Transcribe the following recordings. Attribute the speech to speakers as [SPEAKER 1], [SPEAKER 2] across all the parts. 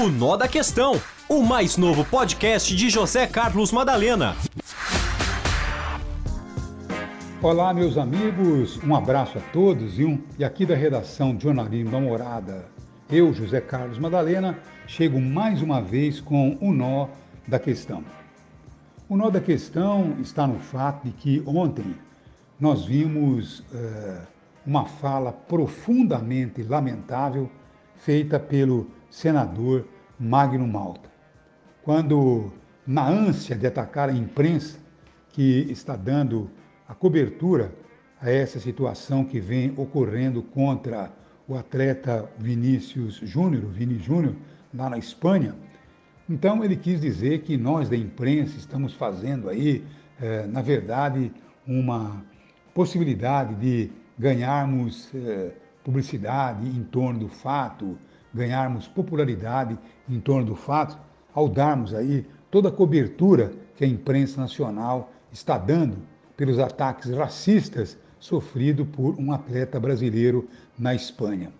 [SPEAKER 1] O Nó da Questão, o mais novo podcast de José Carlos Madalena.
[SPEAKER 2] Olá, meus amigos, um abraço a todos e, um, e aqui da redação de Jornalismo da Morada. Eu, José Carlos Madalena, chego mais uma vez com o Nó da Questão. O nó da questão está no fato de que ontem nós vimos uh, uma fala profundamente lamentável feita pelo senador Magno Malta. Quando, na ânsia de atacar a imprensa que está dando a cobertura a essa situação que vem ocorrendo contra o atleta Vinícius Júnior, Vini Júnior, lá na Espanha, então ele quis dizer que nós da imprensa estamos fazendo aí, eh, na verdade, uma possibilidade de ganharmos eh, publicidade em torno do fato, ganharmos popularidade em torno do fato, ao darmos aí toda a cobertura que a imprensa nacional está dando pelos ataques racistas sofridos por um atleta brasileiro na Espanha.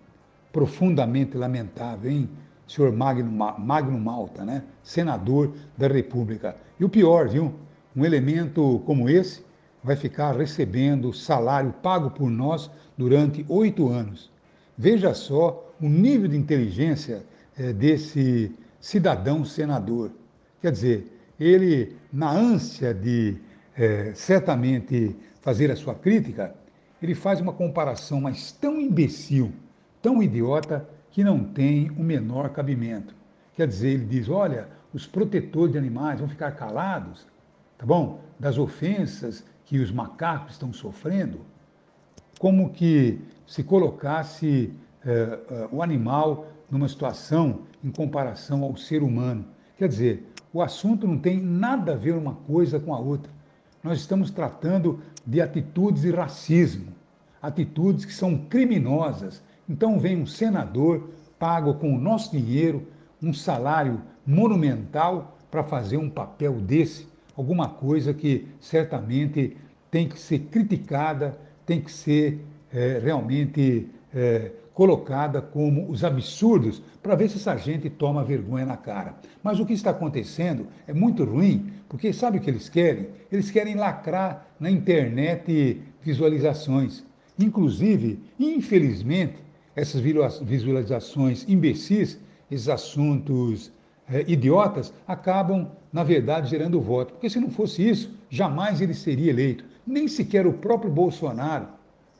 [SPEAKER 2] Profundamente lamentável, hein? senhor Magno, Magno Malta, né? senador da República. E o pior, viu? Um elemento como esse vai ficar recebendo salário pago por nós durante oito anos. Veja só o nível de inteligência é, desse cidadão senador. Quer dizer, ele, na ânsia de é, certamente fazer a sua crítica, ele faz uma comparação, mas tão imbecil, tão idiota, que não tem o menor cabimento. Quer dizer, ele diz: olha, os protetores de animais vão ficar calados, tá bom? Das ofensas que os macacos estão sofrendo, como que se colocasse eh, eh, o animal numa situação em comparação ao ser humano. Quer dizer, o assunto não tem nada a ver uma coisa com a outra. Nós estamos tratando de atitudes de racismo, atitudes que são criminosas, então vem um senador, pago com o nosso dinheiro, um salário monumental para fazer um papel desse, alguma coisa que certamente tem que ser criticada, tem que ser é, realmente é, colocada como os absurdos, para ver se essa gente toma vergonha na cara. Mas o que está acontecendo é muito ruim, porque sabe o que eles querem? Eles querem lacrar na internet visualizações. Inclusive, infelizmente, essas visualizações imbecis, esses assuntos é, idiotas, acabam, na verdade, gerando voto. Porque se não fosse isso, jamais ele seria eleito. Nem sequer o próprio Bolsonaro,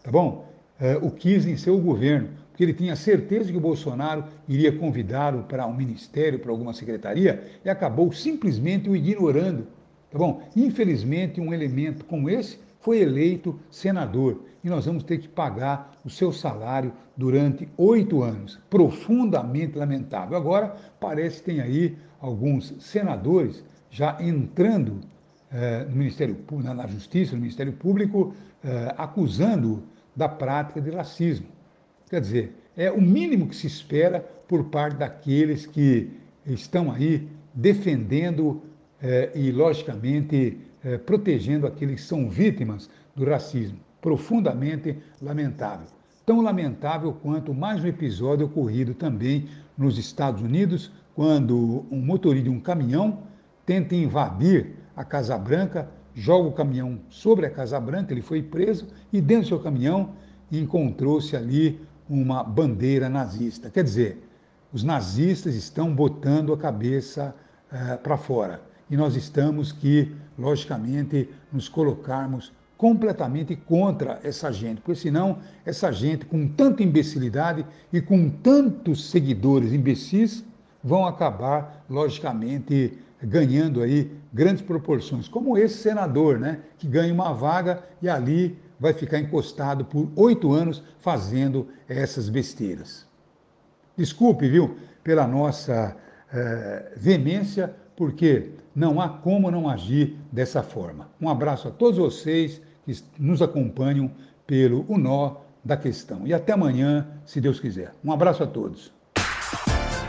[SPEAKER 2] tá bom? É, o quis em seu governo, porque ele tinha certeza que o Bolsonaro iria convidá-lo para um ministério, para alguma secretaria, e acabou simplesmente o ignorando. Tá bom? Infelizmente, um elemento como esse foi eleito senador e nós vamos ter que pagar o seu salário durante oito anos. Profundamente lamentável. Agora, parece que tem aí alguns senadores já entrando eh, no Ministério na, na Justiça, no Ministério Público, eh, acusando da prática de racismo. Quer dizer, é o mínimo que se espera por parte daqueles que estão aí defendendo eh, e, logicamente, eh, protegendo aqueles que são vítimas do racismo. Profundamente lamentável. Tão lamentável quanto mais um episódio ocorrido também nos Estados Unidos, quando um motorista de um caminhão tenta invadir a Casa Branca, joga o caminhão sobre a Casa Branca, ele foi preso e dentro do seu caminhão encontrou-se ali uma bandeira nazista. Quer dizer, os nazistas estão botando a cabeça uh, para fora e nós estamos que, logicamente, nos colocarmos completamente contra essa gente, porque senão essa gente com tanta imbecilidade e com tantos seguidores imbecis vão acabar, logicamente, ganhando aí grandes proporções, como esse senador, né, que ganha uma vaga e ali vai ficar encostado por oito anos fazendo essas besteiras. Desculpe, viu, pela nossa eh, veemência, porque não há como não agir dessa forma. Um abraço a todos vocês que nos acompanham pelo O Nó da Questão. E até amanhã, se Deus quiser. Um abraço a todos.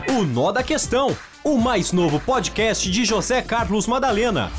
[SPEAKER 1] O Nó da Questão, o mais novo podcast de José Carlos Madalena.